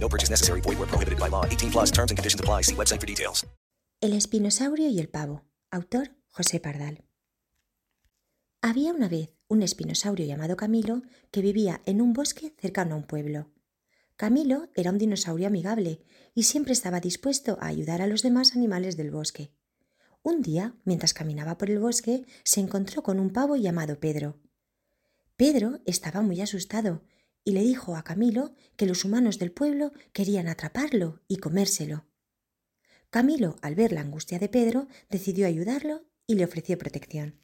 No purchase necessary. Void where prohibited by law. 18 plus terms and conditions apply. See website for details. El espinosaurio y el pavo. Autor José Pardal. Había una vez un espinosaurio llamado Camilo que vivía en un bosque cercano a un pueblo. Camilo era un dinosaurio amigable y siempre estaba dispuesto a ayudar a los demás animales del bosque. Un día, mientras caminaba por el bosque, se encontró con un pavo llamado Pedro. Pedro estaba muy asustado y le dijo a Camilo que los humanos del pueblo querían atraparlo y comérselo. Camilo, al ver la angustia de Pedro, decidió ayudarlo y le ofreció protección.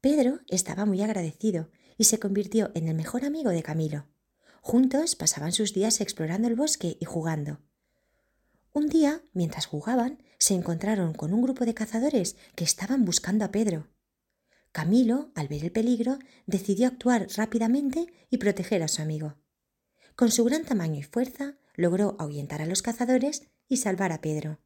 Pedro estaba muy agradecido y se convirtió en el mejor amigo de Camilo. Juntos pasaban sus días explorando el bosque y jugando. Un día, mientras jugaban, se encontraron con un grupo de cazadores que estaban buscando a Pedro. Camilo, al ver el peligro, decidió actuar rápidamente y proteger a su amigo. Con su gran tamaño y fuerza, logró ahuyentar a los cazadores y salvar a Pedro.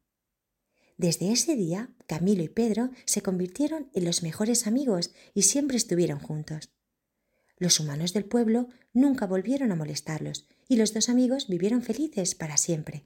Desde ese día, Camilo y Pedro se convirtieron en los mejores amigos y siempre estuvieron juntos. Los humanos del pueblo nunca volvieron a molestarlos y los dos amigos vivieron felices para siempre.